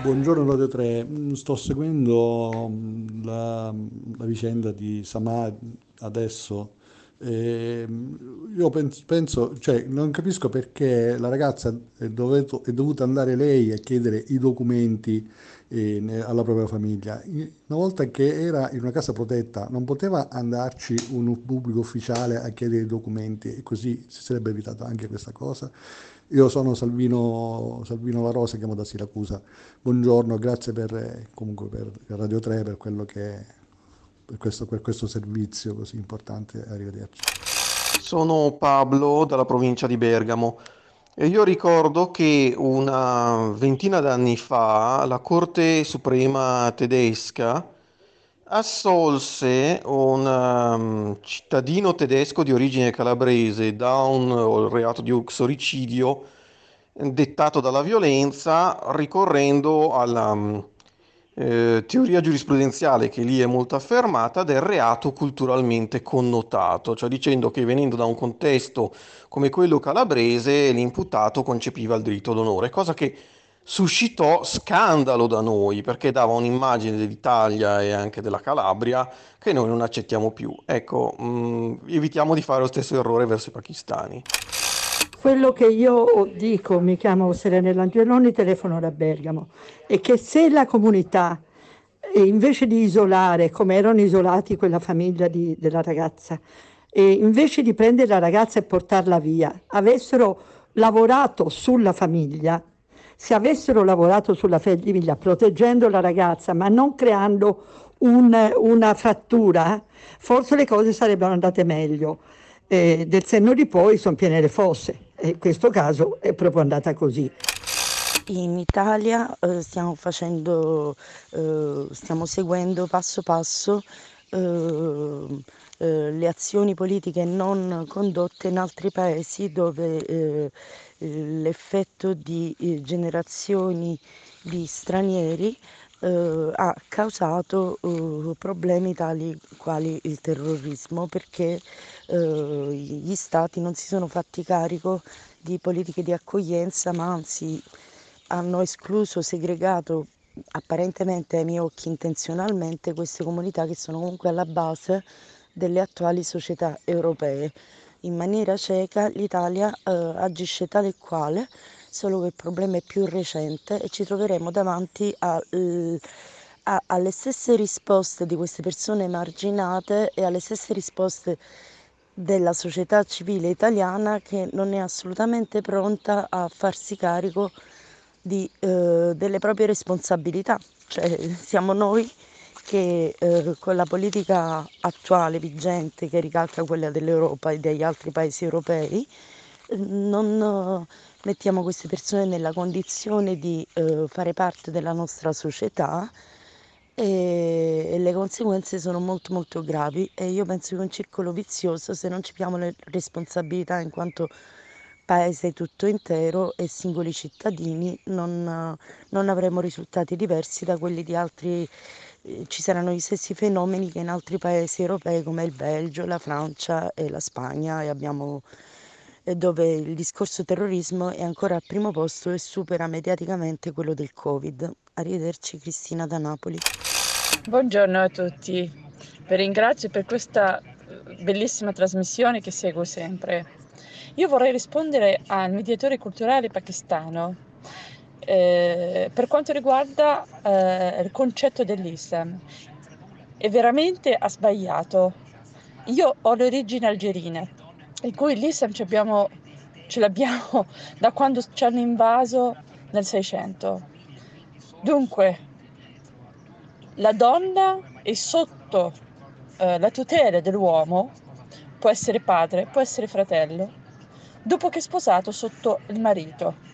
Buongiorno Radio 3, Mm, sto seguendo mm, la, la vicenda di Samad adesso. E, mm, io pens- penso, cioè, non capisco perché la ragazza è, doveto- è dovuta andare lei a chiedere i documenti eh, alla propria famiglia. Una volta che era in una casa protetta, non poteva andarci un pubblico ufficiale a chiedere i documenti e così si sarebbe evitata anche questa cosa. Io sono Salvino, Salvino La Rosa, chiamo da Siracusa. Buongiorno, grazie per, eh, comunque per Radio 3 per quello che per questo, per questo servizio così importante. Arrivederci. Sono Pablo dalla provincia di Bergamo e io ricordo che una ventina d'anni fa la Corte Suprema tedesca assolse un um, cittadino tedesco di origine calabrese da un reato di uxoricidio dettato dalla violenza ricorrendo alla um, eh, teoria giurisprudenziale che lì è molto affermata del reato culturalmente connotato, cioè dicendo che venendo da un contesto come quello calabrese l'imputato concepiva il diritto d'onore, cosa che suscitò scandalo da noi perché dava un'immagine dell'Italia e anche della Calabria che noi non accettiamo più. Ecco, mh, evitiamo di fare lo stesso errore verso i pakistani. Quello che io dico, mi chiamo Serenella Angeloni, telefono da Bergamo, è che se la comunità, eh, invece di isolare, come erano isolati quella famiglia di- della ragazza, e invece di prendere la ragazza e portarla via, avessero lavorato sulla famiglia, se avessero lavorato sulla famiglia proteggendo la ragazza, ma non creando un- una frattura, forse le cose sarebbero andate meglio. Eh, del senno di poi sono piene le fosse e in questo caso è proprio andata così. In Italia eh, stiamo facendo, eh, stiamo seguendo passo passo le azioni politiche non condotte in altri paesi dove eh, l'effetto di eh, generazioni di stranieri eh, ha causato eh, problemi tali quali il terrorismo perché eh, gli stati non si sono fatti carico di politiche di accoglienza ma anzi hanno escluso, segregato apparentemente ai miei occhi intenzionalmente queste comunità che sono comunque alla base delle attuali società europee. In maniera cieca l'Italia eh, agisce tale e quale, solo che il problema è più recente e ci troveremo davanti a, eh, a- alle stesse risposte di queste persone emarginate e alle stesse risposte della società civile italiana che non è assolutamente pronta a farsi carico di, eh, delle proprie responsabilità. Cioè, siamo noi che eh, con la politica attuale vigente, che ricalca quella dell'Europa e degli altri paesi europei, non eh, mettiamo queste persone nella condizione di eh, fare parte della nostra società e, e le conseguenze sono molto molto gravi e io penso che un circolo vizioso se non ci piamo le responsabilità in quanto paese tutto intero e singoli cittadini non, non avremo risultati diversi da quelli di altri, eh, ci saranno gli stessi fenomeni che in altri paesi europei come il Belgio, la Francia e la Spagna e abbiamo e dove il discorso terrorismo è ancora al primo posto e supera mediaticamente quello del Covid. Arrivederci Cristina da Napoli. Buongiorno a tutti, vi ringrazio per questa eh, bellissima trasmissione che seguo sempre. Io vorrei rispondere al mediatore culturale pakistano eh, per quanto riguarda eh, il concetto dell'Islam. E veramente ha sbagliato. Io ho le origini algerine, in cui l'Islam ci abbiamo- ce l'abbiamo da quando ci hanno invaso nel 600. Dunque, la donna è sotto eh, la tutela dell'uomo, può essere padre, può essere fratello, dopo che è sposato sotto il marito.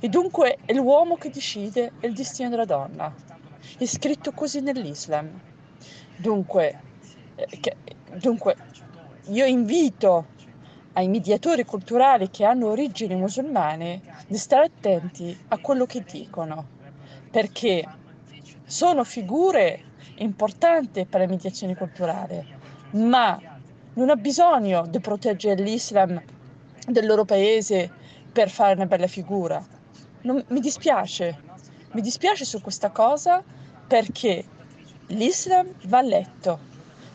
E dunque è l'uomo che decide il destino della donna. È scritto così nell'Islam. Dunque, eh, che- dunque io invito ai mediatori culturali che hanno origini musulmane di stare attenti a quello che dicono, perché sono figure importanti per la mediazione culturale, ma non ha bisogno di proteggere l'Islam del loro paese per fare una bella figura. Non- mi dispiace, Mi dispiace su questa cosa perché l'Islam va letto,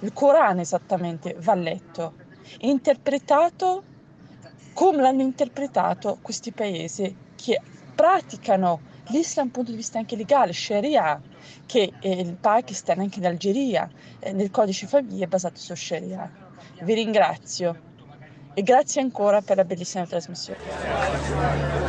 il Corano esattamente va letto, interpretato come l'hanno interpretato questi paesi che praticano l'Islam dal punto di vista anche legale, Sharia, che il Pakistan, anche l'Algeria, eh, nel codice famiglia è basato su Sharia. Vi ringrazio e grazie ancora per la bellissima trasmissione.